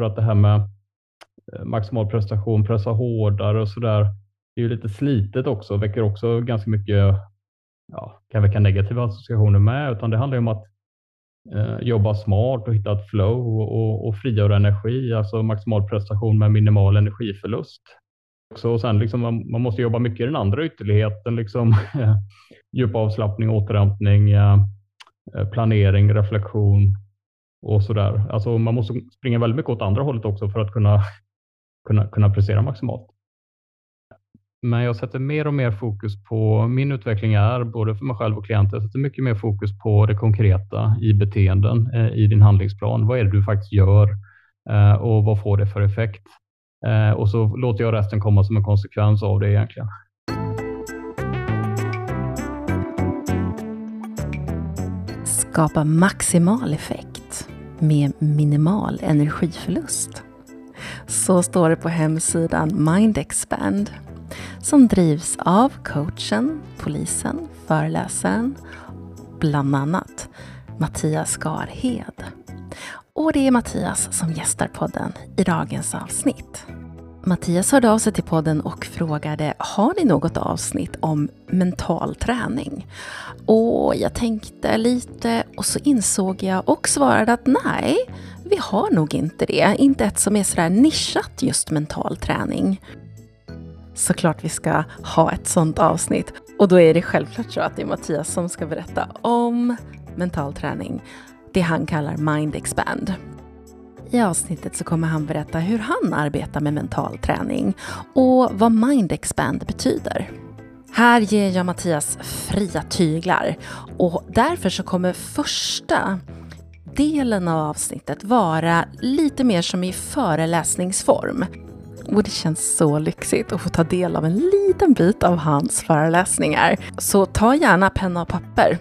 för att det här med eh, maximal prestation, pressa hårdare och sådär, det är ju lite slitet också, väcker också ganska mycket, ja, kan väcka negativa associationer med, utan det handlar ju om att eh, jobba smart och hitta ett flow och, och frigöra energi, alltså maximal prestation med minimal energiförlust. Så, och sen liksom man, man, måste jobba mycket i den andra ytterligheten, liksom djup avslappning, återhämtning, eh, eh planering, reflektion och sådär. Alltså man måste springa väldigt mycket åt andra hållet också för att kunna, kunna, kunna prestera maximalt. Men jag sätter mer och mer fokus på, min utveckling är både för mig själv och klienter, jag sätter mycket mer fokus på det konkreta i beteenden eh, i din handlingsplan. Vad är det du faktiskt gör eh, och vad får det för effekt? Eh, och så låter jag resten komma som en konsekvens av det egentligen. Skapa maximal effekt med minimal energiförlust. Så står det på hemsidan MindExpand som drivs av coachen, polisen, föreläsaren, bland annat Mattias Garhed. Och det är Mattias som gästar podden i dagens avsnitt. Mattias hörde av sig till podden och frågade Har ni något avsnitt om mental träning? Och jag tänkte lite och så insåg jag och svarade att nej, vi har nog inte det. Inte ett som är sådär nischat just mental träning. Såklart vi ska ha ett sådant avsnitt. Och då är det självklart så att det är Mattias som ska berätta om mental träning. Det han kallar Mind Expand. I avsnittet så kommer han berätta hur han arbetar med mental träning och vad Mind Expand betyder. Här ger jag Mattias fria tyglar och därför så kommer första delen av avsnittet vara lite mer som i föreläsningsform. Och det känns så lyxigt att få ta del av en liten bit av hans föreläsningar. Så ta gärna penna och papper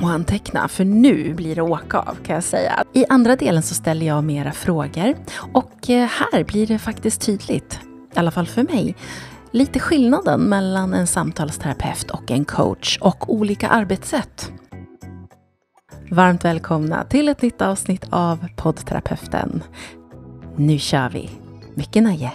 och anteckna, för nu blir det åka av kan jag säga. I andra delen så ställer jag mera frågor och eh, här blir det faktiskt tydligt, i alla fall för mig, lite skillnaden mellan en samtalsterapeut och en coach och olika arbetssätt. Varmt välkomna till ett nytt avsnitt av poddterapeuten. Nu kör vi! Mycket nöje!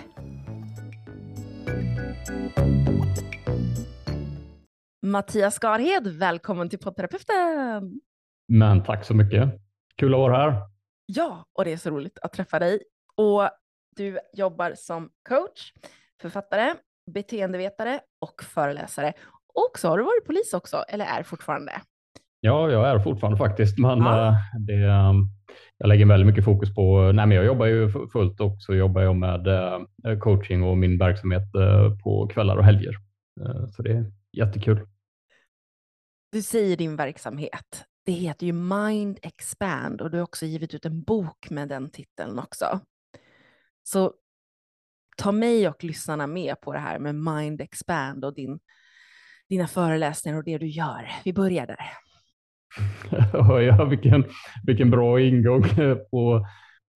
Mattias Skarhed, välkommen till poddterapeuten! Men tack så mycket. Kul att vara här. Ja, och det är så roligt att träffa dig. Och du jobbar som coach, författare, beteendevetare och föreläsare. Och så har du varit polis också, eller är fortfarande? Ja, jag är fortfarande faktiskt, men ja. Eh, det, eh, jag lägger väldigt mycket fokus på, nej men jag jobbar ju fullt och så jobbar jag med eh, coaching och min verksamhet på kvällar och helger. Så det jättekul. Du säger din verksamhet. Det heter ju Mind Expand och du har också givit ut en bok med den titeln också. Så ta mig och lyssnarna med på det här med Mind Expand och din, dina föreläsningar och det du gör. Vi börjar där. ja, vilken, vilken bra ingång på,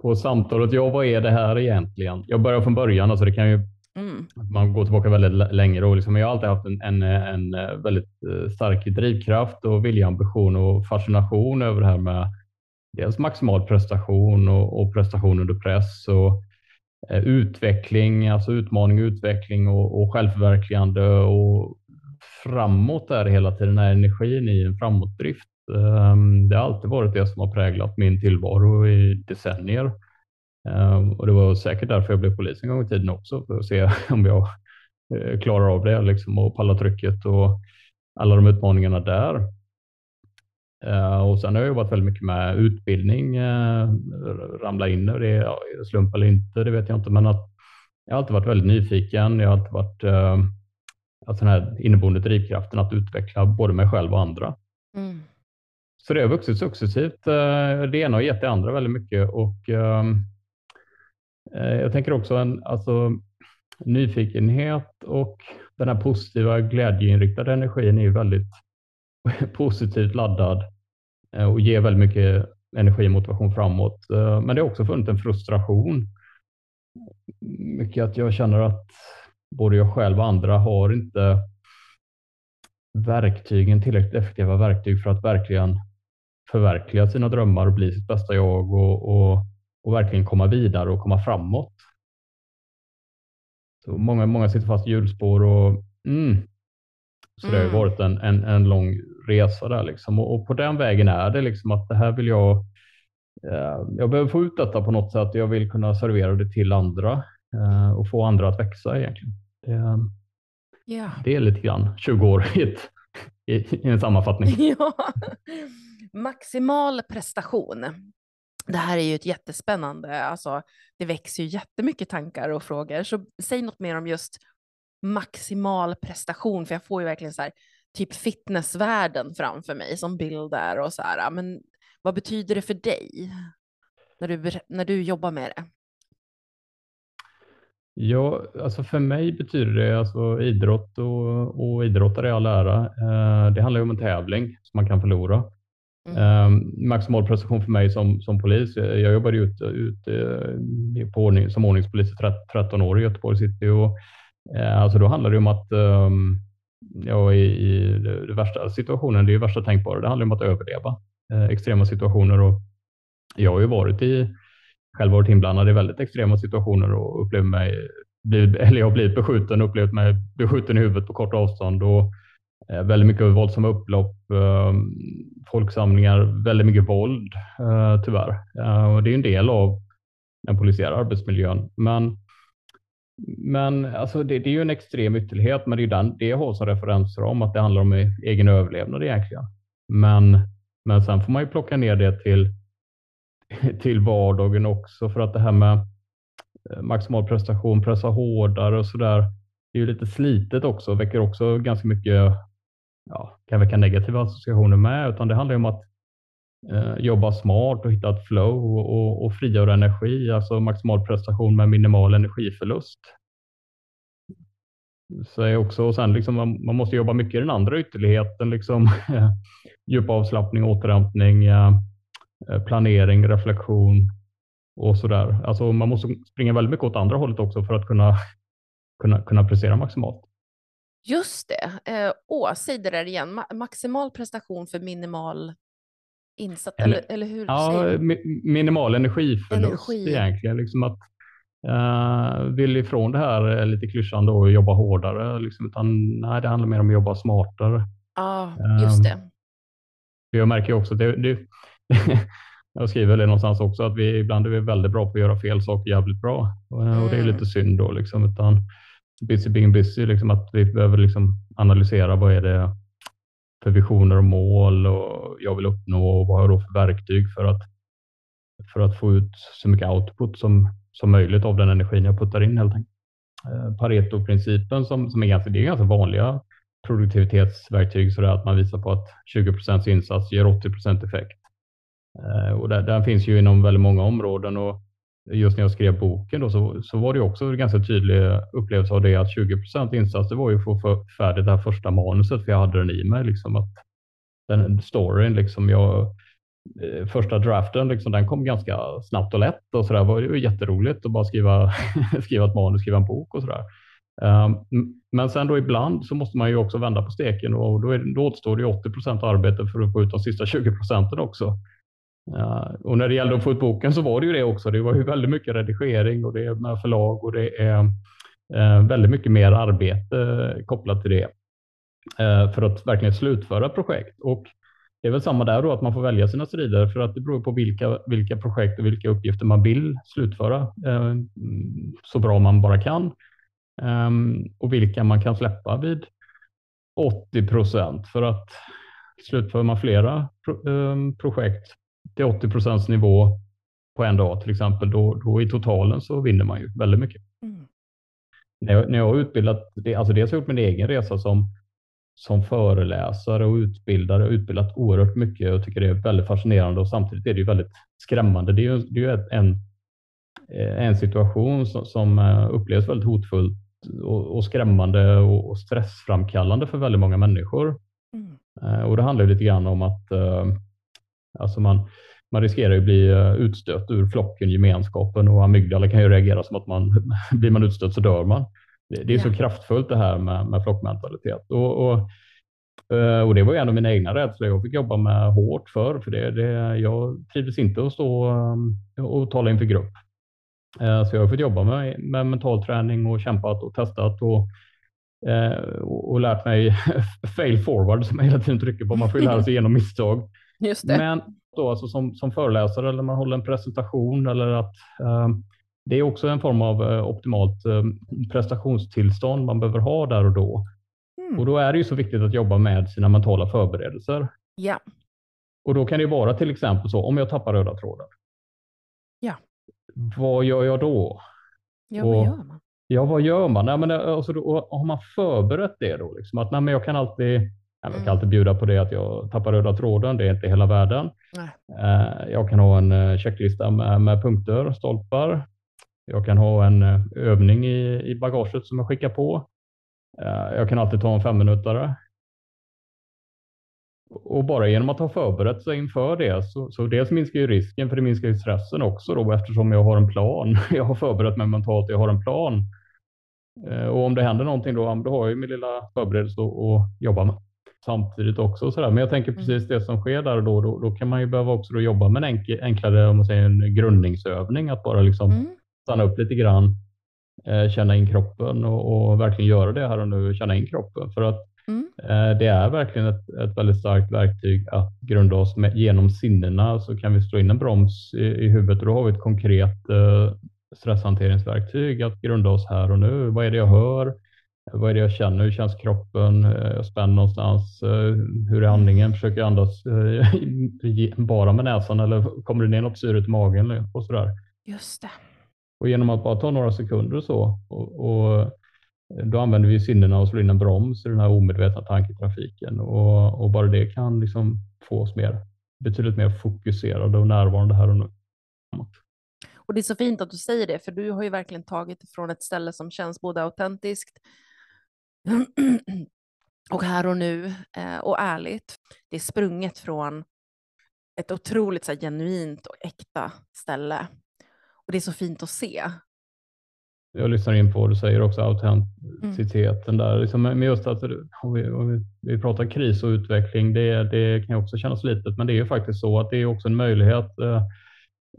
på samtalet. Ja, vad är det här egentligen? Jag börjar från början, alltså det kan ju Mm. Man går tillbaka väldigt länge och liksom, jag har alltid haft en, en, en eh, väldigt eh, stark drivkraft och viljeambition och fascination över det här med dels maximal prestation och, och prestation under press och eh, utveckling, alltså utmaning, utveckling och, och självförverkligande och framåt där hela tiden, den här energin i en framåtdrift. Ehm, det har alltid varit det som har präglat min tillvaro i decennier. Ehm, och det var säkert därför jag blev polis en gång i tiden också, för att se om jag eh, klarar av det liksom, och pallar trycket och alla de utmaningarna där. Ehm, och sen har jag jobbat väldigt mycket med utbildning, eh, ramla in i det, ja, slump eller inte, det vet jag inte, men att jag har alltid varit väldigt nyfiken. Jag har alltid varit eh, alltså den här inneboende drivkraften att utveckla både mig själv och andra. Mm. Så det har vuxit successivt. Det ena har gett det andra väldigt mycket och ehm, Eh, Eh, jag tänker också en alltså, nyfikenhet och den här positiva glädjeinriktade energin är väldigt positivt laddad eh, och ger väldigt mycket energi och motivation framåt. Eh, men det har också funnits en frustration. Mycket att jag känner att både jag själv och andra har inte verktygen, tillräckligt effektiva verktyg för att verkligen förverkliga sina drömmar och bli sitt bästa jag och, och och verkligen komma vidare och komma framåt. Så många, många sitter fast i hjulspår och mm, så det har mm. varit en, en, en lång resa där liksom. Och, och, på den vägen är det liksom att det här vill jag. Eh, jag behöver få ut detta på något sätt. Jag vill kunna servera det till andra eh, och få andra att växa egentligen. Det, yeah. det är lite grann 20 år i, i, i en sammanfattning. Ja. Maximal prestation. Det här är ju ett jättespännande, alltså det växer ju jättemycket tankar och frågor. Så säg något mer om just maximal prestation, för jag får ju verkligen så här, typ fitnessvärlden framför mig som bild där och så här. Men vad betyder det för dig när du, när du jobbar med det? Ja, alltså för mig betyder det alltså idrott och, och idrottare i all ära. Eh, det handlar ju om en tävling som man kan förlora. Mm. Ehm, maximal prestation för mig som, som polis. Jag jobbade ut, ut eh, på ordning, som ordningspolis i 13 år i Göteborg city och eh, alltså då handlar det om att ehm, um, ja, i, i det värsta situationen, det är ju värsta tänkbara, det handlar om att överleva eh, extrema situationer. Och jag har ju varit i, själv varit inblandad i väldigt extrema situationer och upplevt mig, blivit, eller jag har blivit beskjuten och upplevt mig beskjuten i huvudet på kort avstånd. Och, Eh, väldigt mycket våldsamma upplopp, ehm, folksamlingar, väldigt mycket våld eh, tyvärr. Eh, och det är en del av den polisiära arbetsmiljön. Men men alltså det, det, är ju en extrem ytterlighet, men det är den det jag har som referensram, att det handlar om e-, egen överlevnad egentligen. Men, men sen får man ju plocka ner det till, till vardagen också för att det här med maximal prestation, pressa hårdare och så där. Det är ju lite slitet också, väcker också ganska mycket, ja, kan väcka negativa associationer med, utan det handlar ju om att eh, jobba smart och hitta ett flow och, och, och frigöra energi, alltså maximal prestation med minimal energiförlust. Så är också, och sen liksom, man, man, måste jobba mycket i den andra ytterligheten, liksom, djup avslappning, återhämtning, eh, planering, reflektion och så där. Alltså man måste springa väldigt mycket åt andra hållet också för att kunna, kunna, kunna prestera maximalt. Just det. Eh, åh, säg det där igen. Ma maximal prestation för minimal insatt, eller, eller hur? Ja, minimal energiförlust Energi. egentligen. Liksom att uh, vill ifrån det här lite klyschan då, jobba hårdare, liksom, utan nej, det handlar mer om att jobba smartare. Ja, just det. Um, jag märker också att det, det jag skriver det någonstans också, att vi ibland är vi väldigt bra på att göra fel saker jävligt bra. Mm. Och det är mm. lite synd då, liksom, utan busy being busy, liksom, att vi behöver liksom analysera vad är det för visioner och mål och jag vill uppnå och vad har jag då för verktyg för att, för att få ut så mycket output som, som möjligt av den energin jag puttar in helt enkelt. Eh, Pareto-principen som, som är ganska, det är ganska vanliga produktivitetsverktyg så det är att man visar på att 20% insats ger 80% effekt. Eh, och där, den finns ju inom väldigt många områden och just när jag skrev boken då, så, så var det också en ganska tydlig upplevelse av det att 20 insats det var ju för att få färdigt det här första manuset för jag hade den i mig. Liksom, att den storyn, liksom jag, eh, första draften, liksom, den kom ganska snabbt och lätt och så där. var ju jätteroligt att bara skriva, skriva ett manus, skriva en bok och så där. Um, ehm, men sen då ibland så måste man ju också vända på steken och då, är, då återstår det 80 procent arbete för att få ut de sista 20 procenten också. Ja, och när det gällde att få ut boken så var det ju det också. Det var ju väldigt mycket redigering och det är med förlag och det är eh, väldigt mycket mer arbete eh, kopplat till det eh, för att verkligen slutföra projekt. Och det är väl samma där då, att man får välja sina strider för att det beror på vilka, vilka projekt och vilka uppgifter man vill slutföra så bra man bara kan ehm, och vilka man kan släppa vid 80 procent för att slutför man flera ehm, projekt till 80 procents nivå på en dag till exempel, då, då i totalen så vinner man ju väldigt mycket. Mm. När, jag, när jag har utbildat, det, alltså dels har jag gjort min egen resa som, som föreläsare och utbildare, utbildat oerhört mycket och tycker det är väldigt fascinerande och samtidigt är det ju väldigt skrämmande. Det är ju, det är ju en, en situation som, som eh, upplevs väldigt hotfullt och, och skrämmande och, och, stressframkallande för väldigt många människor. Mm. Eh, och det handlar lite grann om att Alltså man, man riskerar att bli eh, utstött ur flocken, gemenskapen och amygdala kan ju reagera som att man blir man utstött så dör man. Det, det är ja. så kraftfullt det här med, med flockmentalitet. Och, och, Uh, och det var en av mina egna rädslor. Jag fick jobba med hårt för, för det, det, jag trivdes inte att stå um, och tala inför grupp. Så jag har fått jobba med, med mental träning och kämpat och testat och, och, och lärt mig fail forward som jag hela tiden trycker på. Man får lära sig genom misstag. Just det. Men då, alltså som, som föreläsare eller man håller en presentation eller att um, det är också en form av optimalt um, prestationstillstånd man behöver ha där och då. Mm. Och då är det ju så viktigt att jobba med sina mentala förberedelser. Ja. Och då kan det vara till exempel så, om jag tappar röda tråden. Ja. Vad gör jag då? Ja, vad gör man? Ja, vad gör man? Nej, men alltså, då, har man förberett det då? Liksom, att nej, men jag kan alltid jag kan mm. alltid bjuda på det att jag tappar röda tråden. Det är inte hela världen. Nej. Eh, jag kan ha en eh, checklista med, med punkter, stolpar. Jag kan ha en eh, övning i, i bagaget som jag skickar på. Jag kan alltid ta en femminutare. Och bara genom att ha förberett sig inför det så, så dels minskar ju risken för det minskar ju stressen också då eftersom jag har en plan. Jag har förberett mig mentalt, jag har en plan. Och om det händer någonting då, då har jag min lilla förberedelse att jobba med samtidigt också. Så där. Men jag tänker mm. precis det som sker där och då, då, då kan man ju behöva också jobba med en enklare om man säger, en grundningsövning, att bara liksom mm. stanna upp lite grann, Eh, känna in kroppen och, och, verkligen göra det här och nu, känna in kroppen. För att mm. eh, det är verkligen ett, ett väldigt starkt verktyg att grunda oss med. Genom sinnena så kan vi slå in en broms i, i huvudet och då har vi ett konkret eh, stresshanteringsverktyg att grunda oss här och nu. Vad är det jag hör? Vad är det jag känner? Hur känns kroppen? Jag är spänd någonstans. Hur är andningen? Försöker jag andas bara med näsan eller kommer det ner något syre i magen och sådär? Just det. Och genom att bara ta några sekunder och så, och, och då använder vi sinnena och slår in en broms i den här omedvetna tanketrafiken och, och bara det kan liksom få oss mer, betydligt mer fokuserade och närvarande här och nu. Och det är så fint att du säger det, för du har ju verkligen tagit det från ett ställe som känns både autentiskt och här och nu eh, och ärligt. Det är sprunget från ett otroligt så här, genuint och äkta ställe och det är så fint att se. Jag lyssnar in på vad du säger också, autenticiteten mm. där. Liksom, men just att om vi, om vi, vi, pratar kris och utveckling, det, det kan också kännas litet, men det är ju faktiskt så att det är också en möjlighet. Eh,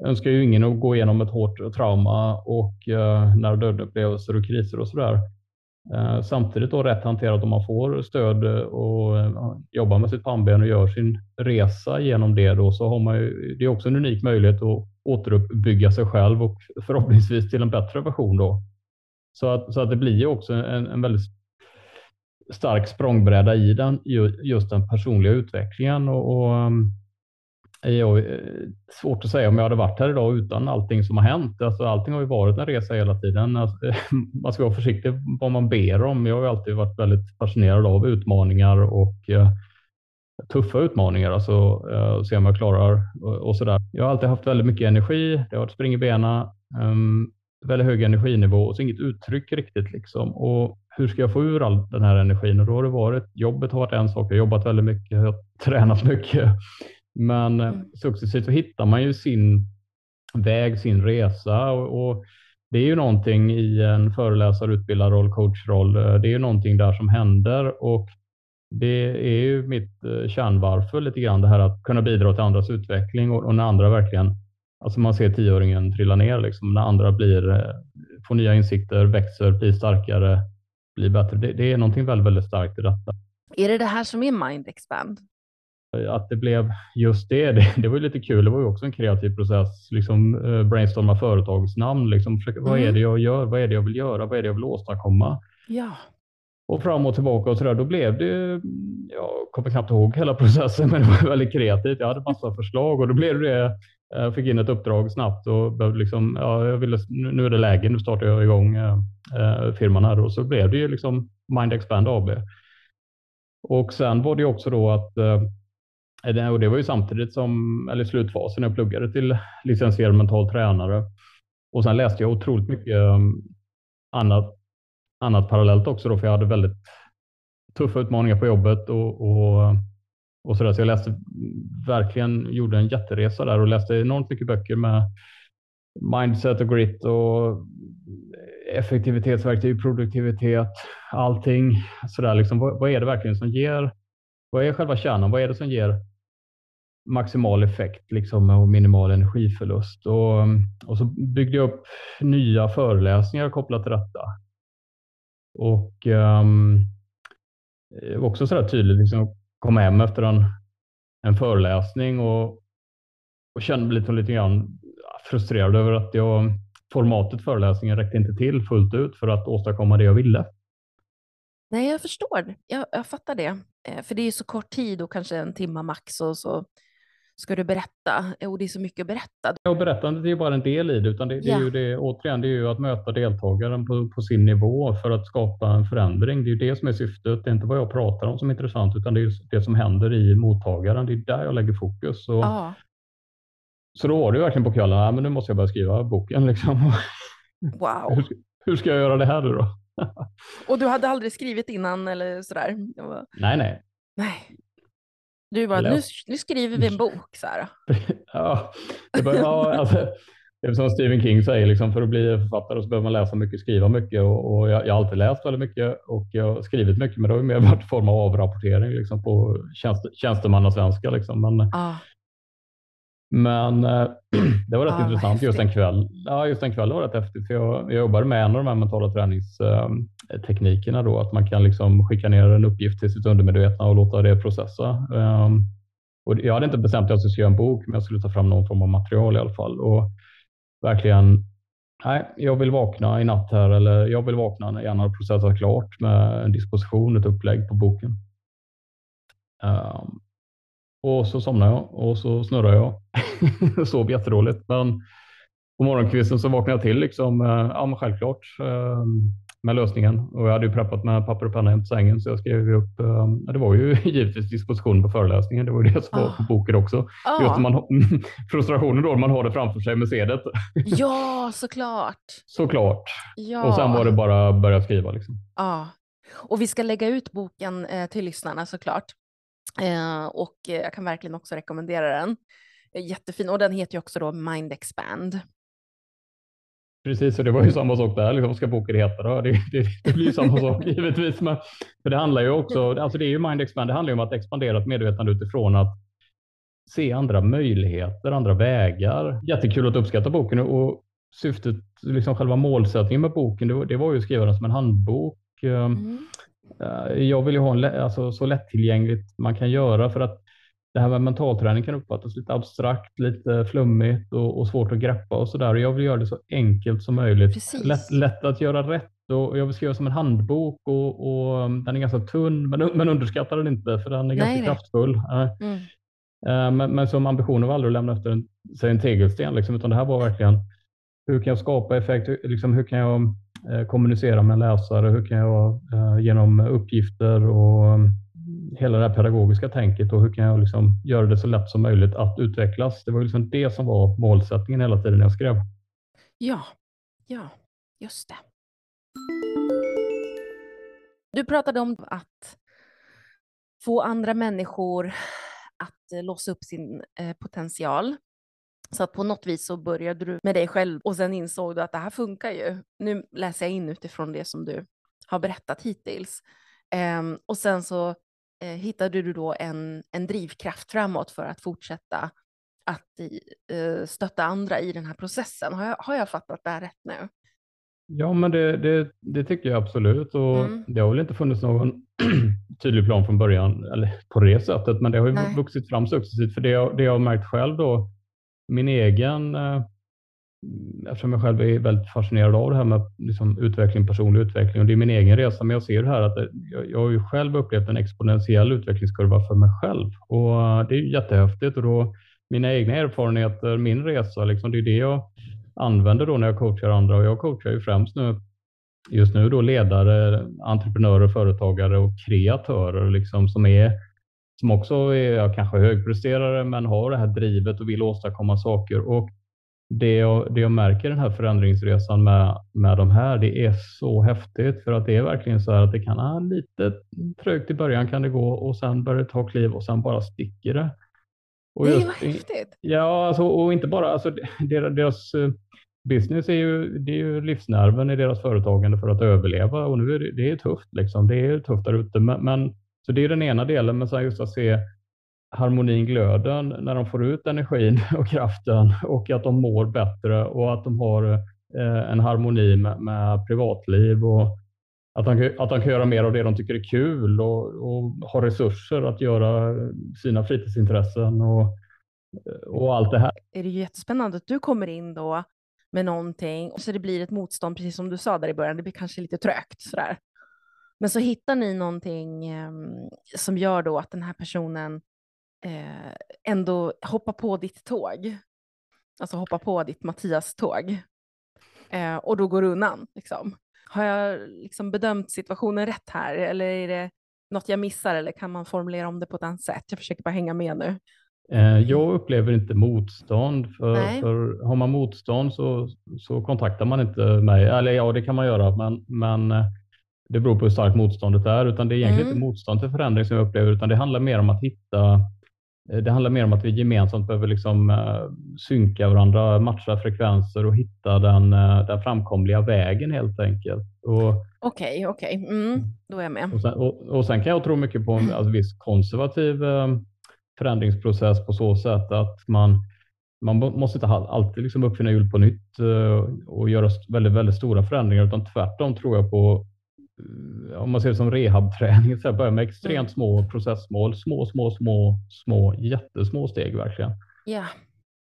önskar ju ingen att gå igenom ett hårt trauma och eh, nära döden-upplevelser och kriser och sådär. Eh, samtidigt då rätt hanterat om man får stöd och eh, jobbar med sitt pannben och gör sin resa genom det då så har man ju, det är också en unik möjlighet att återuppbygga sig själv och förhoppningsvis till en bättre version då. Så att, så att det blir ju också en, en väldigt stark språngbräda i den, just den personliga utvecklingen och, och ehm, jag, eh, svårt att säga om jag hade varit här idag utan allting som har hänt. Alltså, allting har ju varit en resa hela tiden. Alltså, man ska vara försiktig vad man ber om. Jag har alltid varit väldigt fascinerad av utmaningar och eh, tuffa utmaningar, alltså eh, se om jag klarar och, och där. Jag har alltid haft väldigt mycket energi. Det har varit spring i benen, um, väldigt hög energinivå och så inget uttryck riktigt liksom. Och hur ska jag få ur all den här energin? Och då har det varit, jobbet har varit en sak. Jag har jobbat väldigt mycket, jag har tränat mycket. Men eh, mm. successivt så hittar man ju sin väg, sin resa och, och det är ju någonting i en föreläsare, utbildarroll, coachroll. Eh, det är ju någonting där som händer och det är ju mitt eh, kärnvarför lite grann det här att kunna bidra till andras utveckling och, och när andra verkligen, alltså man ser tioåringen trilla ner liksom, när andra blir, får nya insikter, växer, blir starkare, blir bättre. Det, det är någonting väldigt, väldigt starkt i detta. Är det det här som är Mind Expand? Att det blev just det, det, det var ju lite kul. Det var ju också en kreativ process. Liksom, eh, brainstorma företagsnamn. Liksom, försöka, mm. Vad är mm. det jag gör? Vad är det jag vill göra? Vad är det jag vill åstadkomma? Ja. Och fram och tillbaka och så där. Då blev det, jag kommer knappt ihåg hela processen, men det var väldigt kreativt. Jag hade massa förslag och då blev det, jag fick in ett uppdrag snabbt och behövde liksom, ja, jag ville, nu är det läge, nu startar jag igång eh, firman här och så blev det ju liksom Mind Expand AB. Och sen var det också då att och det var ju samtidigt som, eller slutfasen, jag pluggade till licensierad mental tränare. Och sen läste jag otroligt mycket um, annat, annat parallellt också, då, för jag hade väldigt tuffa utmaningar på jobbet och, och, och sådär. så jag läste verkligen, gjorde en jätteresa där och läste enormt mycket böcker med mindset och grit och effektivitetsverktyg, produktivitet, allting. Så där, liksom, vad, vad är det verkligen som ger vad är själva kärnan? Vad är det som ger maximal effekt liksom, och minimal energiförlust? Och, och så byggde jag upp nya föreläsningar kopplat till detta. Och um, också så där tydligt liksom, kom hem efter en, en föreläsning och, och kände mig lite, lite grann frustrerad över att jag, formatet föreläsningen räckte inte till fullt ut för att åstadkomma det jag ville. Nej, jag förstår. Jag, jag fattar det. Eh, för det är ju så kort tid och kanske en timme max och så ska du berätta och det är så mycket att berätta. Och berättandet är ju bara en del i det, utan det, det är ju det, återigen, det är ju att möta deltagaren på, på, sin nivå för att skapa en förändring. Det är ju det som är syftet. Det är inte vad jag pratar om som är intressant, utan det är det som händer i mottagaren. Det är där jag lägger fokus. Och, ja. Så då var det verkligen på kvällen, ja, men nu måste jag börja skriva boken. Liksom. Wow. hur, hur ska jag göra det här nu då? och du hade aldrig skrivit innan eller sådär? Bara... Nej, nej. Nej. Du bara, nu, nu skriver vi en bok. Så här. ja, det, bör, ja alltså, det är som Stephen King säger, liksom, för att bli författare så behöver man läsa mycket, skriva mycket. Och, och jag, jag, har alltid läst väldigt mycket och jag har skrivit mycket, men det har ju mer varit i form av avrapportering liksom, på tjänst, tjänstemannasvenska. Liksom. Men, ah. Men eh, det var rätt ah, intressant just en kväll. Ja, just en kväll var rätt häftigt. För jag, jag jobbade med en av de här mentala teknikerna då, att man kan liksom skicka ner en uppgift till sitt undermedvetna och låta det processa. Ehm, och jag hade inte bestämt att jag skulle skriva en bok, men jag skulle ta fram någon form av material i alla fall. Och verkligen, nej, jag vill vakna i natt här, eller jag vill vakna när jag har processat klart med en disposition, ett upplägg på boken. Um, och så somnade jag och så snurrade jag. Sov jättedåligt. Men på morgonkvisten så vaknade jag till liksom, eh, ja, men självklart ehm, med lösningen. Och jag hade ju preppat med papper och penna hem till sängen så jag skrev upp, eh, det var ju givetvis disposition på föreläsningen. Det var ju det som var på ah. boken också. Oh. Just man, frustrationen då när man har det framför sig med sedet. Ja, såklart. såklart. Ja. Och sen var det bara att börja skriva. Liksom. Ja. Och vi ska lägga ut boken till lyssnarna såklart. Eh, och jag kan verkligen också rekommendera den. Eh, jättefin och den heter ju också då Mind Expand. Precis, och det var ju samma sak där. Liksom, ska boken heta då? Det, det, det blir ju samma sak givetvis. Men, för det handlar ju också, alltså det är ju Mind Expand, det handlar ju om att expandera ett medvetande utifrån att se andra möjligheter, andra vägar. Jättekul att uppskatta boken och syftet, liksom själva målsättningen med boken, det var, det var ju att skriva den som en handbok. Eh, mm. Eh, jag vill ju ha en, alltså, så lättillgängligt man kan göra för att det här med mentalträning kan uppfattas lite abstrakt, lite flummigt och, och svårt att greppa och så där. Jag vill göra det så enkelt som möjligt. Lätt, lätt, att göra rätt och jag vill skriva som en handbok och, och den är ganska tunn, men, men underskattar den inte för den är ganska nej, kraftfull. Mm. Eh, men, men som ambitionen var aldrig att lämna efter en, sig en tegelsten, liksom, utan det här var verkligen hur kan jag skapa effekt? Liksom, hur kan jag Eh, kommunicera med en läsare? Hur kan jag eh, genom uppgifter och mm, hela det här pedagogiska tänket och hur kan jag liksom göra det så lätt som möjligt att utvecklas? Det var liksom det som var målsättningen hela tiden när jag skrev. Ja, ja, just det. Du pratade om att få andra människor att eh, låsa upp sin eh, potential. Så att på något vis så började du med dig själv och sen insåg du att det här funkar ju. Nu läser jag in utifrån det som du har berättat hittills. Um, och sen så hittade du då en, en drivkraft framåt för att fortsätta att uh, stötta andra i den här processen. Har jag, har jag fattat det här rätt nu? Ja, men det, det, det tycker jag absolut. Och mm. Det har väl inte funnits någon tydlig plan från början eller på det sättet, men det har ju Nej. vuxit fram successivt. För det jag, det jag har märkt själv då min egen, eh, Mm, eftersom jag själv är väldigt fascinerad av det här med liksom utveckling, personlig utveckling. Och det är min egen resa, men jag ser här att jag, jag har ju själv upplevt en exponentiell utvecklingskurva för mig själv. Och eh, det är jättehäftigt. Och då mina egna erfarenheter, min resa, liksom, det är det jag använder då när jag coachar andra. Och jag coachar ju främst nu just nu då ledare, entreprenörer, företagare och kreatörer liksom, som är som också är kanske högpresterare men har det här drivet och vill åstadkomma saker. Och det jag, det jag märker i den här förändringsresan med, med de här, det är så häftigt för att det är verkligen så här att det kan ha lite trögt i början kan det gå och sen börjar det ta kliv och sen bara sticker det. Och just, det är häftigt. Ja, alltså, och inte bara alltså, deras, deras eh, business är ju, det är ju livsnerven i deras företagande för att överleva och nu är det, det är tufft liksom. Det är tufft där ute, men, men Så det är den ena delen, men sen just att se harmonin, glöden, när de får ut energin och kraften och att de mår bättre och att de har eh, en harmoni med, med privatliv och att de, att de kan göra mer av det de tycker är kul och, och ha resurser att göra sina fritidsintressen och, och allt det här. Det är jättespännande att du kommer in då med någonting och så det blir ett motstånd, precis som du sa där i början, det blir kanske lite trögt sådär. Men så hittar ni någonting ehm, som gör då att den här personen ändå hoppar på ditt tåg. Alltså hoppar på ditt Mattias-tåg. Eh, och då går undan. Liksom. Har jag liksom bedömt situationen rätt här eller är det något jag missar eller kan man formulera om det på ett annat sätt? Jag försöker bara hänga med nu. Eh, jag upplever inte motstånd. För, för har man motstånd så, så kontaktar man inte mig. Eller ja, det kan man göra, men, men eh, det beror på hur starkt motståndet är. Utan det är egentligen mm. inte motstånd till förändring som jag upplever, utan det handlar mer om att hitta Eh, det handlar mer om att vi gemensamt behöver liksom, uh, synka varandra, matcha frekvenser och hitta den, uh, den framkomliga vägen helt enkelt. Okej, okej, okay, okay. mm, då är jag med. Och sen, och, och sen, kan jag tro mycket på en alltså, viss konservativ förändringsprocess på så sätt att man, man måste inte alltid liksom uppfinna hjul på nytt och göra väldigt, väldigt stora förändringar, utan tvärtom tror jag på Eh, om man ser det som rehabträning, så börja med extremt mm. små processmål, små, små, små, små, jättesmå steg verkligen. Ja.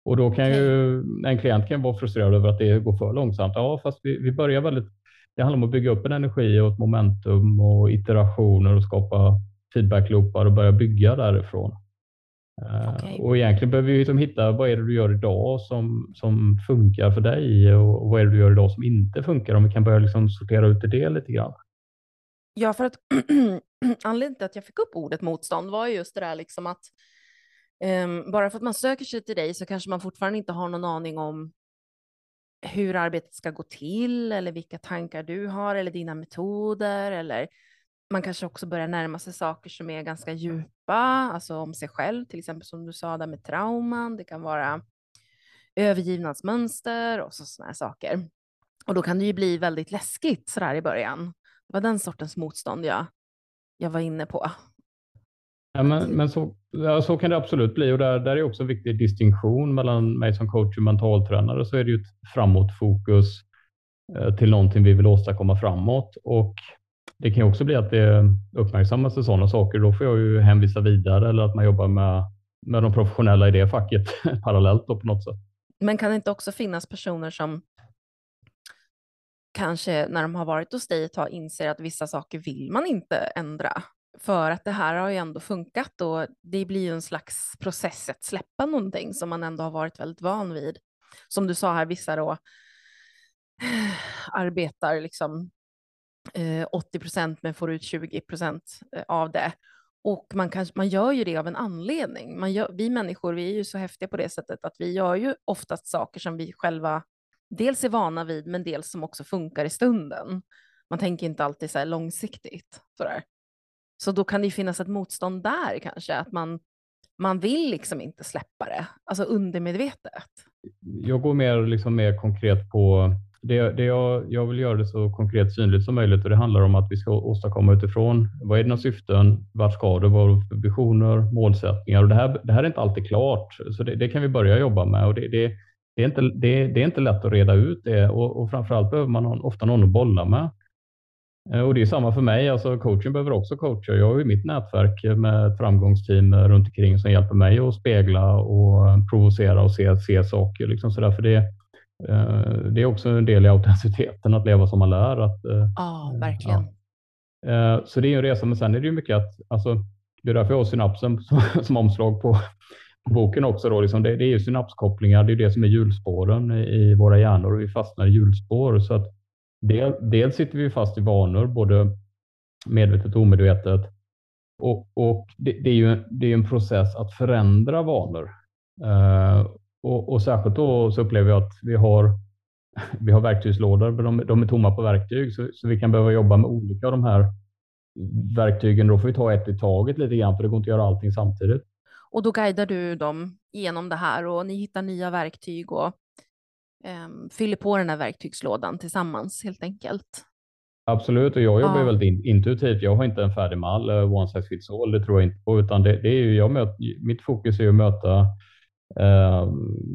Och då kan okay. ju en klient kan vara frustrerad över att det går för långsamt. Ja, fast vi, vi börjar väldigt. Det handlar om att bygga upp en energi och ett momentum och iterationer och skapa feedbackloopar och börja bygga därifrån. Eh, okay. Och egentligen behöver vi liksom hitta vad är det du gör idag som, som funkar för dig och vad är det du gör idag som inte funkar. Om vi kan börja liksom sortera ut det lite grann. Ja, för att anledningen till att jag fick upp ordet motstånd var just det där liksom att um, bara för att man söker sig till dig så kanske man fortfarande inte har någon aning om hur arbetet ska gå till eller vilka tankar du har eller dina metoder eller man kanske också börjar närma sig saker som är ganska djupa, alltså om sig själv, till exempel som du sa där med trauman, det kan vara övergivnadsmönster och sådana här saker. Och då kan det ju bli väldigt läskigt sådär i början. Det var den sortens motstånd jag, jag var inne på. Ja, men, men så, ja, så kan det absolut bli och där, där är också en viktig distinktion mellan mig som coach och mentaltränare så är det ju ett framåtfokus eh, till någonting vi vill åstadkomma framåt och det kan också bli att det uppmärksammas i sådana saker. Då får jag ju hänvisa vidare eller att man jobbar med, med de professionella i det facket parallellt på något sätt. Men kan det inte också finnas personer som kanske när de har varit hos dig ett tag inser att vissa saker vill man inte ändra. För att det här har ju ändå funkat och det blir ju en slags process att släppa någonting som man ändå har varit väldigt van vid. Som du sa här, vissa då arbetar liksom eh, 80 procent men får ut 20 procent eh, av det. Och man, kan, man gör ju det av en anledning. Man gör, vi människor vi är ju så häftiga på det sättet att vi gör ju oftast saker som vi själva dels är vana vid, men dels som också funkar i stunden. Man tänker inte alltid så här långsiktigt. Sådär. Så då kan det ju finnas ett motstånd där kanske, att man, man vill liksom inte släppa det, alltså undermedvetet. Jag går mer, liksom mer konkret på det, det jag, jag, vill göra det så konkret synligt som möjligt och det handlar om att vi ska åstadkomma utifrån vad är dina syften, vart ska du, vad har du visioner, målsättningar och det här, det här är inte alltid klart så det, det kan vi börja jobba med och det, det, det, är, inte, det, det är inte lätt att reda ut det och, och framförallt behöver man ofta någon att bolla med. Eh, och det är samma för mig, alltså coachen behöver också coacher. Jag har ju mitt nätverk med ett framgångsteam runt omkring som hjälper mig att spegla och provocera och se, se saker. Liksom så för det, Eh, det är också en del i autenticiteten att leva som man lär. Att, eh, ja, verkligen. Ja. Så det är en resa, men sen är det ju mycket att, alltså, det är därför jag har synapsen som, som omslag på boken också. Då, liksom det, det, är ju synapskopplingar, det är det som är hjulspåren i, våra hjärnor och vi fastnar i hjulspår. Så att del, dels sitter vi fast i vanor, både medvetet och omedvetet. Och, och det, det, är ju det är en process att förändra vanor. Uh, och, och särskilt då så upplever jag att vi har, vi har verktygslådor, men de, de är tomma på verktyg, så, så, vi kan behöva jobba med olika av de här verktygen. Då får vi ta ett i taget lite grann, för det går inte att göra allting samtidigt. Och då guidar du dem genom det här och ni hittar nya verktyg och um, fyller på den här verktygslådan tillsammans helt enkelt. Absolut, och jag jobbar ja. väldigt intuitivt. Jag har inte en färdig mall, uh, one size fits all, det tror jag inte på, utan det, det är ju, jag möter, mitt fokus är att möta eh,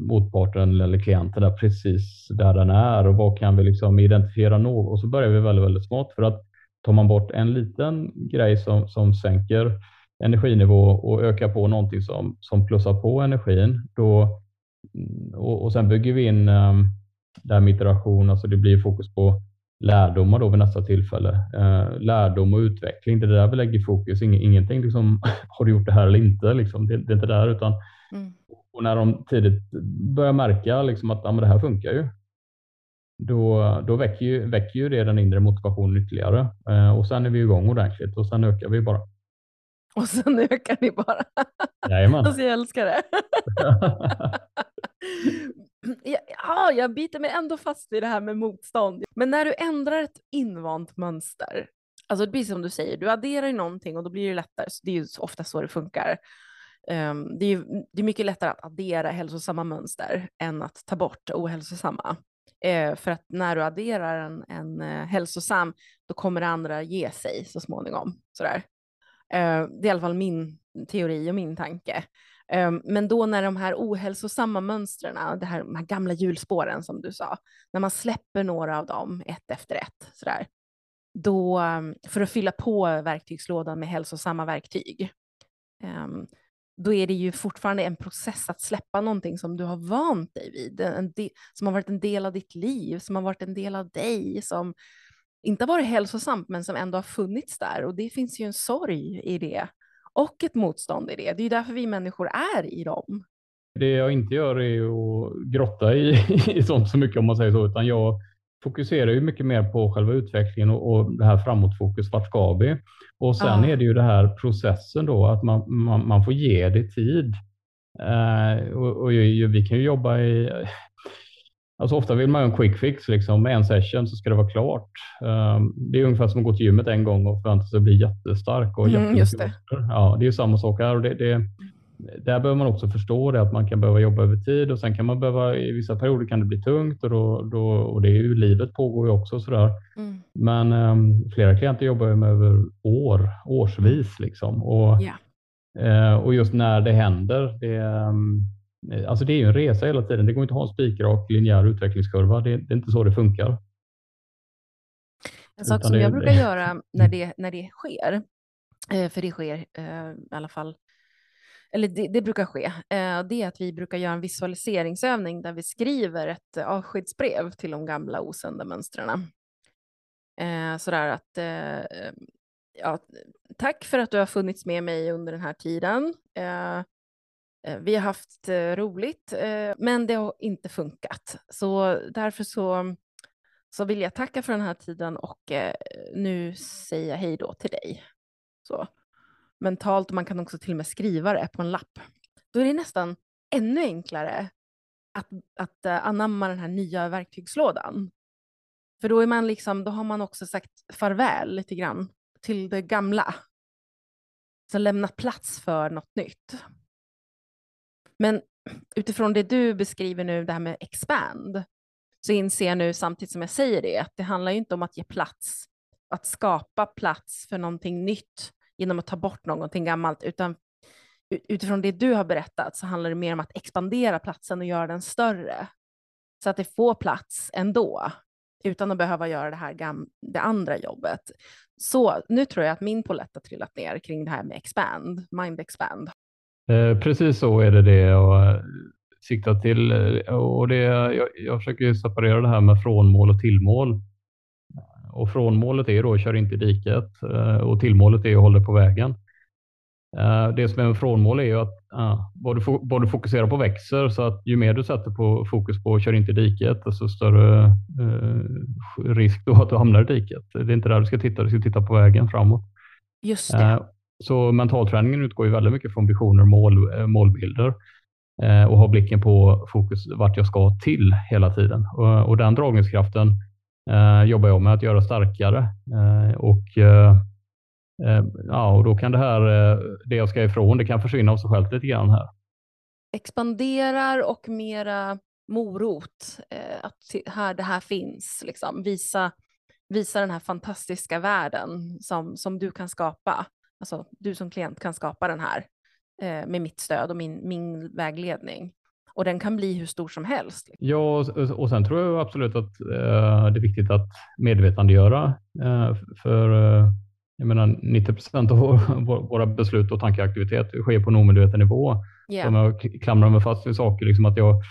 motparten eller klienten där precis där den är och vad kan vi liksom identifiera något? Och så börjar vi väldigt, väldigt smått för att tar man bort en liten grej som, som sänker energinivå och ökar på någonting som, som plussar på energin, då, och, och sen bygger vi in um, det här med iteration, alltså det blir fokus på lärdomar då vid nästa tillfälle. Eh, lärdom och utveckling, det är där vi lägger fokus. Ing, ingenting liksom, har du gjort det här eller inte? Liksom. Det, det, är inte där, utan mm. och när de tidigt börjar märka liksom, att ja, men det här funkar ju, då, då väcker, ju, väcker ju det den inre motivationen ytterligare. Eh, och sen är vi igång ordentligt och sen ökar vi bara. Och sen ökar ni bara. Jajamän. Alltså jag älskar det. ja, jag biter mig ändå fast vid det här med motstånd. Men när du ändrar ett invant mönster, alltså det blir som du säger, du adderar ju någonting och då blir det lättare. Så det är ju ofta så det funkar. Um, det, är ju, det är mycket lättare att addera hälsosamma mönster än att ta bort ohälsosamma. Uh, för att när du adderar en, en uh, hälsosam, då kommer det andra ge sig så småningom. Sådär. Eh, det är i alla fall min teori och min tanke. Ehm, men då när de här ohälsosamma mönstren, det här, de här gamla hjulspåren som du sa, när man släpper några av dem ett efter ett, sådär, då, ehm, för att fylla på verktygslådan med hälsosamma verktyg, ehm, då är det ju fortfarande en process att släppa någonting som du har vant dig vid, en som har varit en del av ditt liv, som har varit en del av dig, som inte har varit hälsosamt men som ändå har funnits där och det finns ju en sorg i det och ett motstånd i det. Det är därför vi människor är i dem. Det jag inte gör är att grotta i, i sånt så mycket om man säger så, utan jag fokuserar ju mycket mer på själva utvecklingen och, och det här framåtfokus. Vart ska vi? Och sen ja. är det ju det här processen då, att man, man, man får ge det tid. Uh, och, och, vi kan ju jobba i Alltså ofta vill man ha en quick fix, liksom. med en session så ska det vara klart. Um, det är ungefär som att gå till gymmet en gång och förvänta sig att bli jättestark. Och mm, just det. Ja, det är samma sak här. Och det, det, där behöver man också förstå det, att man kan behöva jobba över tid och sen kan man behöva, i vissa perioder kan det bli tungt och, då, då, och det är ju, livet pågår ju också sådär. Mm. Men um, flera klienter jobbar ju med över år, årsvis liksom. Och, yeah. uh, och just när det händer, det, um, alltså det är ju en resa hela tiden. Det går inte att ha en spikrak linjär utvecklingskurva. Det, det, är inte så det funkar. En sak som jag brukar göra när det, när det sker, eh, för det sker eh, i alla fall, eller det, det brukar ske, det är att vi brukar göra en visualiseringsövning där vi skriver ett avskedsbrev till de gamla osunda mönstren. Sådär att, ja, tack för att du har funnits med mig under den här tiden. Eh, vi har haft eh, roligt, eh, men det har inte funkat. Så därför så, så vill jag tacka för den här tiden och nu säger jag hej då till dig. Så. Mentalt, man kan också till och med skriva det på en lapp. Då är det nästan ännu enklare att, att anamma den här nya verktygslådan. För då, är man liksom, då har man också sagt farväl lite grann till det gamla. Så lämnat plats för något nytt. Men utifrån det du beskriver nu, det här med expand, så inser jag nu samtidigt som jag säger det, att det handlar ju inte om att ge plats, att skapa plats för någonting nytt genom att ta bort någonting gammalt, utan utifrån det du har berättat så handlar det mer om att expandera platsen och göra den större. Så att det får plats ändå, utan att behöva göra det här det andra jobbet. Så nu tror jag att min polett har trillat ner kring det här med expand, mind expand. Eh, precis så är det det jag eh, siktar till. Eh, och det, jag, jag försöker separera det här med frånmål och tillmål. Och frånmålet är då kör inte i diket och tillmålet är att hålla på vägen. Det som är med frånmål är ju att ja, vad, du, vad du fokuserar på växer så att ju mer du sätter på fokus på kör inte i diket desto större eh, risk då att du hamnar i diket. Det är inte där du ska titta, du ska titta på vägen framåt. Just det. Så mentalträningen utgår ju väldigt mycket från visioner och mål, eh, målbilder eh, och har blicken på fokus vart jag ska till hela tiden. Och, och den dragningskraften eh, jobbar jag med att göra starkare. Eh, och, eh, eh ja, och då kan det här, det jag ska ifrån, det kan försvinna av sig självt lite grann här. Expanderar och mera morot, att här, det här finns, liksom. visa visa den här fantastiska världen som, som du kan skapa. Alltså du som klient kan skapa den här eh, med mitt stöd och min, min vägledning. Och den kan bli hur stor som helst. Ja, och, och sen tror jag absolut att eh, det är viktigt att medvetandegöra. Eh, för eh, jag menar 90 procent av vår, våra beslut och tankeaktivitet sker på en omedveten nivå. Yeah. Om jag klamrar mig fast vid saker, liksom att jag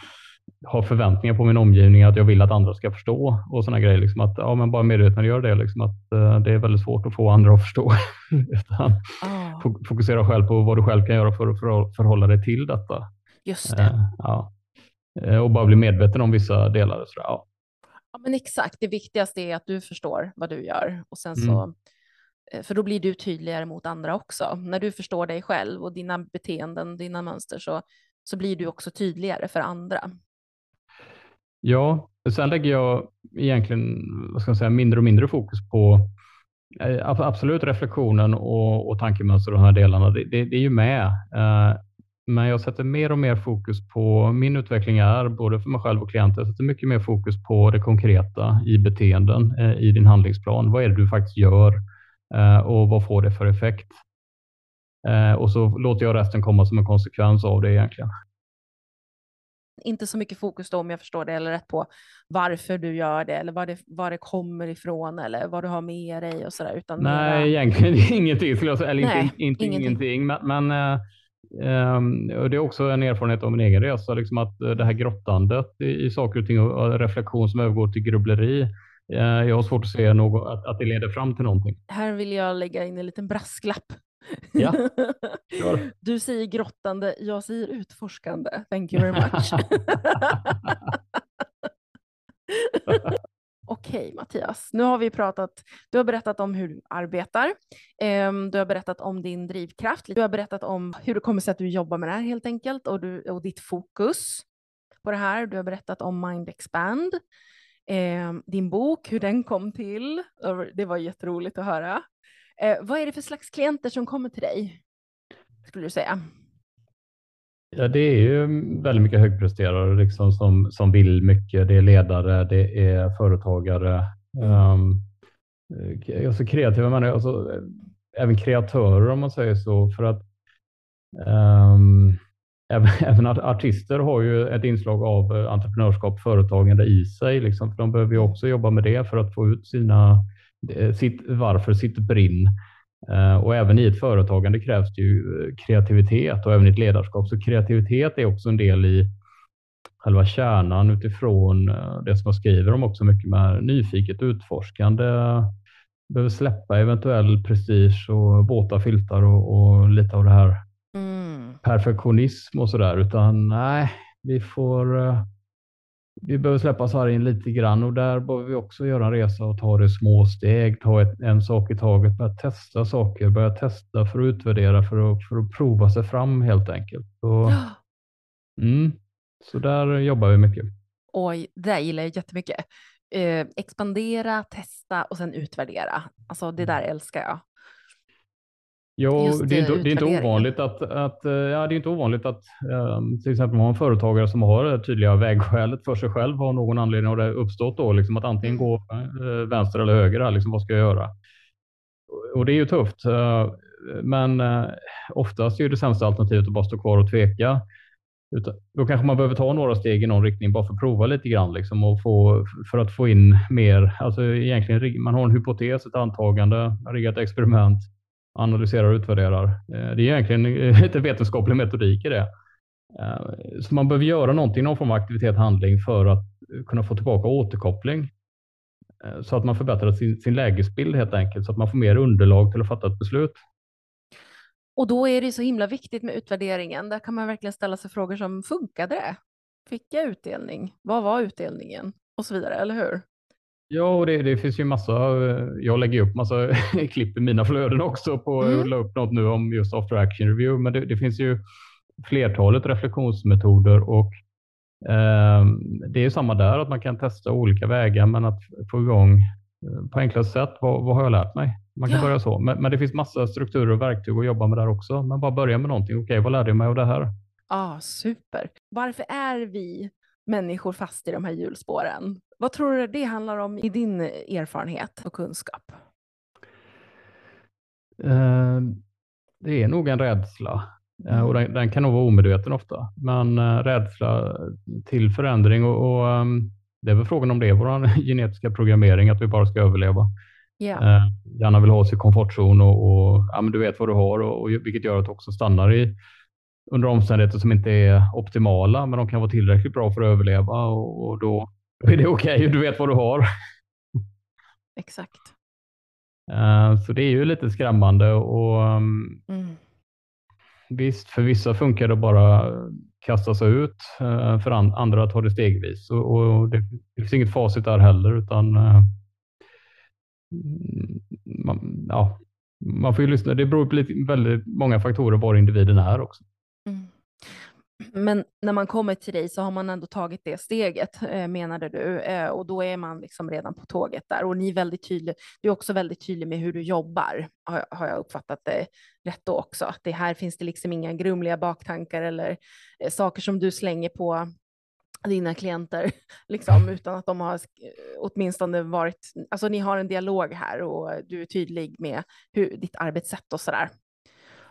har förväntningar på min omgivning, att jag vill att andra ska förstå och sådana grejer. Liksom att, ja, men bara medveten gör det, liksom att uh, det är väldigt svårt att få andra att förstå. Utan oh. Fokusera själv på vad du själv kan göra för att förhålla dig till detta. Just det. Uh, ja. Och bara bli medveten om vissa delar. Så, ja. ja, men exakt. Det viktigaste är att du förstår vad du gör och sen så mm. För då blir du tydligare mot andra också. När du förstår dig själv och dina beteenden, dina mönster, så, så blir du också tydligare för andra. Ja, sen lägger jag egentligen vad ska jag säga, mindre och mindre fokus på eh, absolut reflektionen och, och tankemönster och de här delarna. Det, det, det är ju med. Eh, men jag sätter mer och mer fokus på min utveckling är både för mig själv och klienter. Jag sätter mycket mer fokus på det konkreta i beteenden eh, i din handlingsplan. Vad är det du faktiskt gör och vad får det för effekt? Och så låter jag resten komma som en konsekvens av det egentligen inte så mycket fokus då, om jag förstår det eller rätt, på varför du gör det eller var det, var det kommer ifrån eller vad du har med dig och sådär. Nej, mera... egentligen ingenting skulle jag säga. Eller Nej, inte, inte ingenting. ingenting. Men, men Um, det är också en erfarenhet av min egen resa, liksom att uh, det här grottandet i, i saker och ting och reflektion som övergår till grubbleri. Uh, jag har svårt att se något, att, att det leder fram till någonting. Här vill jag lägga in en liten brasklapp. Ja, sure. Du säger grottande, jag säger utforskande. Thank you very much. Okej okay, Mattias, nu har vi pratat, du har berättat om hur du arbetar, ehm, du har berättat om din drivkraft, du har berättat om hur det kommer sig att du jobbar med det här helt enkelt och, du, och ditt fokus på det här. Du har berättat om Mind Expand, ehm, din bok, hur den kom till. Det var jätteroligt att höra. Eh, vad är det för slags klienter som kommer till dig? Skulle du säga? Ja, det är ju väldigt mycket högpresterare liksom, som, som vill mycket. Det är ledare, det är företagare, um, alltså kreativa människor, alltså, även kreatörer om man säger så. För att um, även, även artister har ju ett inslag av entreprenörskap, företagande i sig. Liksom, för de behöver ju också jobba med det för att få ut sina Eh, sitt varför, sitt brinn. Eh, och även i ett företagande krävs det ju eh, kreativitet och även i ett ledarskap. Så kreativitet är också en del i själva kärnan utifrån det som jag skriver om också mycket med nyfiket utforskande. Behöver släppa eventuell prestige och våta filtar och, och lite av det här mm. perfektionism och sådär. Utan nej, vi får vi behöver släppa sargen lite grann och där behöver vi också göra en resa och ta det små steg, ta ett, en sak i taget, börja testa saker, börja testa för att utvärdera, för att, för att prova sig fram helt enkelt. Så, mm, så där jobbar vi mycket. Oj, det gillar jag jättemycket. Eh, expandera, testa och sen utvärdera. Alltså det där älskar jag. Jo, det är, inte, det är inte ovanligt att, att, eh, ja, det är inte ovanligt att um, till exempel man har en företagare som har det tydliga vägskälet för sig själv av någon anledning har det uppstått då liksom att antingen gå uh, vänster eller höger. liksom, vad ska jag göra? Och det är ju tufft. Uh, men uh, oftast är det sämsta alternativet att bara stå kvar och tveka. Utan, då kanske man behöver ta några steg i någon riktning bara för att prova lite grann liksom, och få, för att få in mer. Alltså egentligen, man har en hypotes, ett antagande, riggat experiment analyserar och utvärderar. Eh, det är egentligen lite vetenskaplig metodik i det. Eh, så man behöver göra någonting, någon form av aktivitet, handling för att kunna få tillbaka återkoppling. Eh, så att man förbättrar sin, sin lägesbild helt enkelt, så att man får mer underlag till att fatta ett beslut. Och då är det så himla viktigt med utvärderingen. Där kan man verkligen ställa sig frågor som, funkade det? Fick jag utdelning? Vad var utdelningen? Och så vidare, eller hur? Ja, och det, det, finns ju massa. Jag lägger upp massa klipp i mina flöden också på mm. la upp något nu om just after action review. Men det, det finns ju flertalet reflektionsmetoder och eh, det är samma där att man kan testa olika vägar, men att få igång eh, på enklast sätt. Vad, vad har jag lärt mig? Man kan ja. börja så, men, men, det finns massa strukturer och verktyg att jobba med där också. Men bara börja med någonting. Okej, vad lärde jag mig av det här? ah, super. Varför är vi människor fast i de här hjulspåren. Vad tror du det handlar om i din erfarenhet och kunskap? Eh, det är nog en rädsla eh, och den, den, kan nog vara omedveten ofta. Men eh, rädsla till förändring och, och um, det är väl frågan om det är vår genetiska programmering, att vi bara ska överleva. Yeah. gärna vill ha sig komfortzon och, och ja, men du vet vad du har, och, och, vilket gör att du också stannar i under omständigheter som inte är optimala, men de kan vara tillräckligt bra för att överleva och, och då, är det okej. Okay. Du vet vad du har. Exakt. Uh, så det är ju lite skrämmande och um, mm. visst, för vissa funkar det bara kasta sig ut, uh, för an andra tar det stegvis och, och det, det, finns inget facit där heller utan uh, man, ja, man får ju lyssna. Det beror på lite, väldigt många faktorer var individen är också. Mm. Men när man kommer till dig så har man ändå tagit det steget, eh, menade du, eh, och då är man liksom redan på tåget där. Och ni är väldigt tydlig, du är också väldigt tydlig med hur du jobbar, har jag uppfattat det rätt då också. Att det här finns det liksom inga grumliga baktankar eller eh, saker som du slänger på dina klienter, liksom, utan att de har eh, åtminstone varit, alltså ni har en dialog här och du är tydlig med hur, ditt arbetssätt och sådär.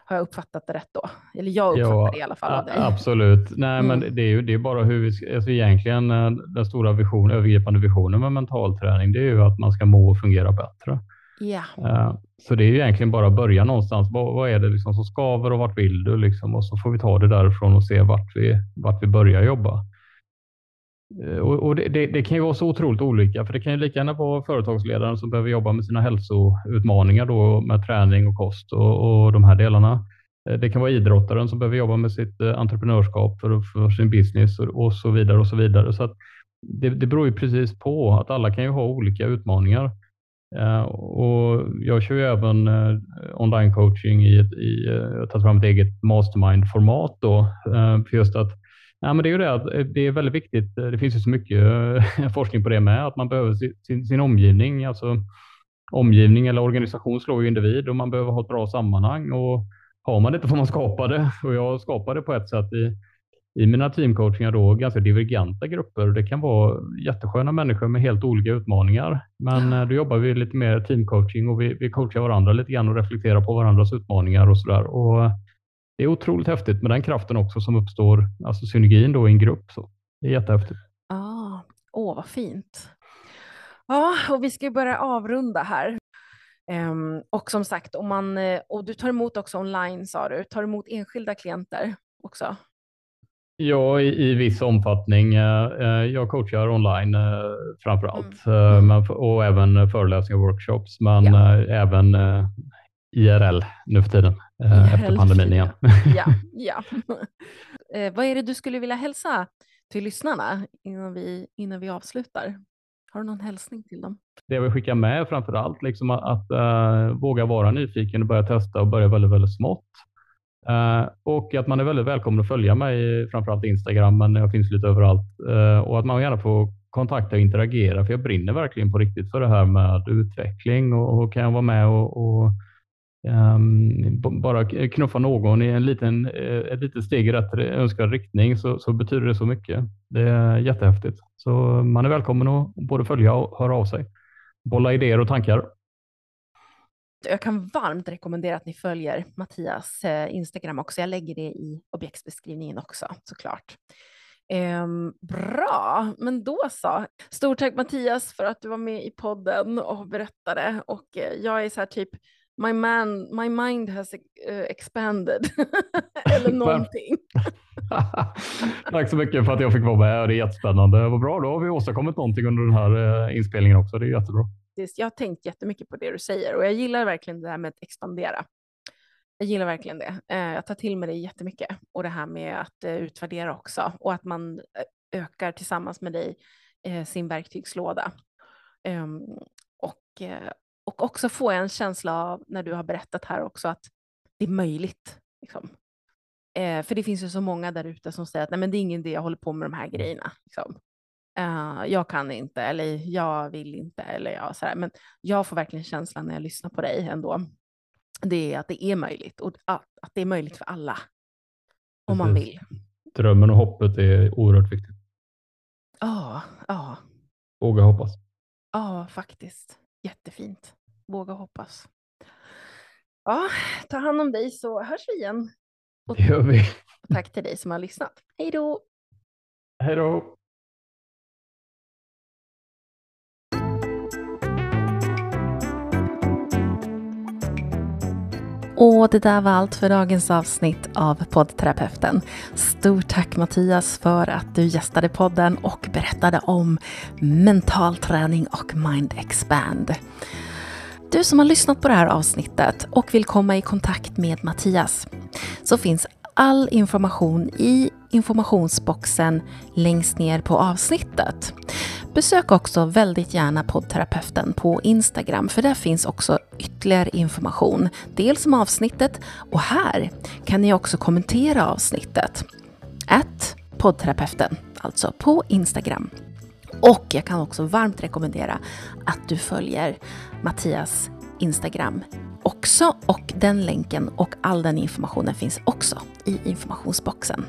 Har jag uppfattat det rätt då? Eller jag uppfattar ja, det i alla fall dig. Absolut. Nej, mm. men det är ju det är bara hur vi ska, alltså egentligen eh, den stora vision, övergripande visionen med mental träning, det är ju att man ska må och fungera bättre. Ja. Uh, så det är ju egentligen bara att börja någonstans. Vad, vad är det liksom som skaver och vart vill du? Liksom? Och så får vi ta det därifrån och se vart vi, vart vi börjar jobba. Eh, och, och det, det, det, kan ju vara så otroligt olika, för det kan ju lika gärna vara företagsledaren som behöver jobba med sina hälsoutmaningar då med träning och kost och, och de här delarna. Eh, det kan vara idrottaren som behöver jobba med sitt eh, entreprenörskap för, för sin business och, och, så vidare och så vidare. Så det, det beror ju precis på att alla kan ju ha olika utmaningar. Uh, och jag kör ju även uh, online coaching i, ett, i uh, jag har tagit fram ett eget mastermind-format då. För just att Ja, men det är ju det att eh, det är väldigt viktigt. Eh, det finns ju så mycket eh, forskning på det med, att man behöver sin, sin omgivning. Alltså, omgivning eller organisation slår ju individ och man behöver ha ett bra sammanhang. Och har man det inte får man skapa det. Och jag skapade på ett sätt i, i mina teamcoachingar då, ganska divergenta grupper. Det kan vara jättesköna människor med helt olika utmaningar. Men då jobbar vi lite mer teamcoaching och vi, vi coachar varandra lite grann och reflekterar på varandras utmaningar och sådär. Det är otroligt häftigt med den kraften också som uppstår, alltså synergin då i en grupp. Så det är jättehäftigt. Ah, åh, vad fint. Ja, och vi ska börja avrunda här. Um, och som sagt, om man, eh, och du tar emot också online sa du, tar emot enskilda klienter också? Ja, i, i viss omfattning. Uh, jag coachar online framför allt mm. uh, och även föreläsningar och workshops, men ja. även IRL nu för tiden IRL efter pandemin igen. ja, ja. vad är det du skulle vilja hälsa till lyssnarna innan vi, innan vi avslutar? Har du någon hälsning till dem? Det jag vill skicka med framför allt, liksom att, att uh, våga vara nyfiken och börja testa och börja väldigt, väldigt smått. Uh, och att man är väldigt välkommen att följa mig, framför allt Instagram, men jag finns lite överallt. Uh, och att man gärna får kontakta och interagera, för jag brinner verkligen på riktigt för det här med utveckling och, och kan jag vara med och, och um, bara knuffa någon i en liten, eh, ett litet steg i rätt önskad riktning så, så betyder det så mycket. Det är jättehäftigt. Så man är välkommen att både följa och höra av sig. Bolla idéer och tankar. Jag kan varmt rekommendera att ni följer Mattias eh, Instagram också. Jag lägger det i objektsbeskrivningen också såklart. Ehm, bra, men då så. Stort tack Mattias för att du var med i podden och berättade. Och eh, jag är så här typ, my man, my mind has uh, expanded. Eller någonting. Tack så mycket för att jag fick vara med. Det är jättespännande. Vad bra, då har vi åstadkommit någonting under den här eh, inspelningen också. Det är jättebra. Jag har tänkt jättemycket på det du säger och jag gillar verkligen det här med att expandera. Jag gillar verkligen det. Eh, jag tar till mig det jättemycket och det här med att eh, utvärdera också och att man ökar tillsammans med dig sin verktygslåda. Ehm, och, och också få en känsla av när du har berättat här också att det är möjligt. Liksom. Eh, för det finns ju så många där ute som säger att Nej, men det är ingen idé, jag håller på med de här grejerna. Liksom. Uh, jag kan inte eller jag vill inte. Eller jag, så här. Men jag får verkligen känslan när jag lyssnar på dig ändå. Det är att det är möjligt och att, att det är möjligt för alla. Om man vill. Drömmen och hoppet är oerhört viktigt. Ja, ja. Våga hoppas. Ja, faktiskt. Jättefint. Våga hoppas. Ja, ta hand om dig så hörs vi igen. Och, det gör vi. Och tack till dig som har lyssnat. Hej då! Hej då! Och det där var allt för dagens avsnitt av poddterapeuten. Stort tack Mattias för att du gästade podden och berättade om mental träning och mind expand. Du som har lyssnat på det här avsnittet och vill komma i kontakt med Mattias så finns all information i informationsboxen längst ner på avsnittet. Besök också väldigt gärna poddterapeuten på Instagram för där finns också ytterligare information. Dels om avsnittet och här kan ni också kommentera avsnittet. Att poddterapeuten, alltså på Instagram. Och jag kan också varmt rekommendera att du följer Mattias Instagram också och den länken och all den informationen finns också i informationsboxen.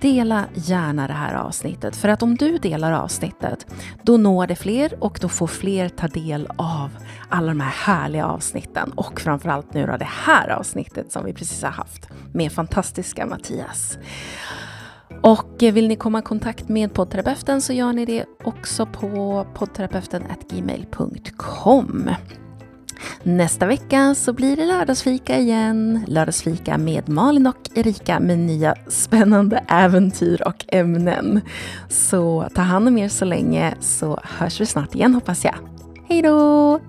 Dela gärna det här avsnittet för att om du delar avsnittet då når det fler och då får fler ta del av alla de här härliga avsnitten och framförallt nu då det här avsnittet som vi precis har haft med fantastiska Mattias. Och vill ni komma i kontakt med poddterapeuten så gör ni det också på poddterapeuten.gmail.com. Nästa vecka så blir det lördagsfika igen. Lördagsfika med Malin och Erika med nya spännande äventyr och ämnen. Så ta hand om er så länge så hörs vi snart igen hoppas jag. Hej då!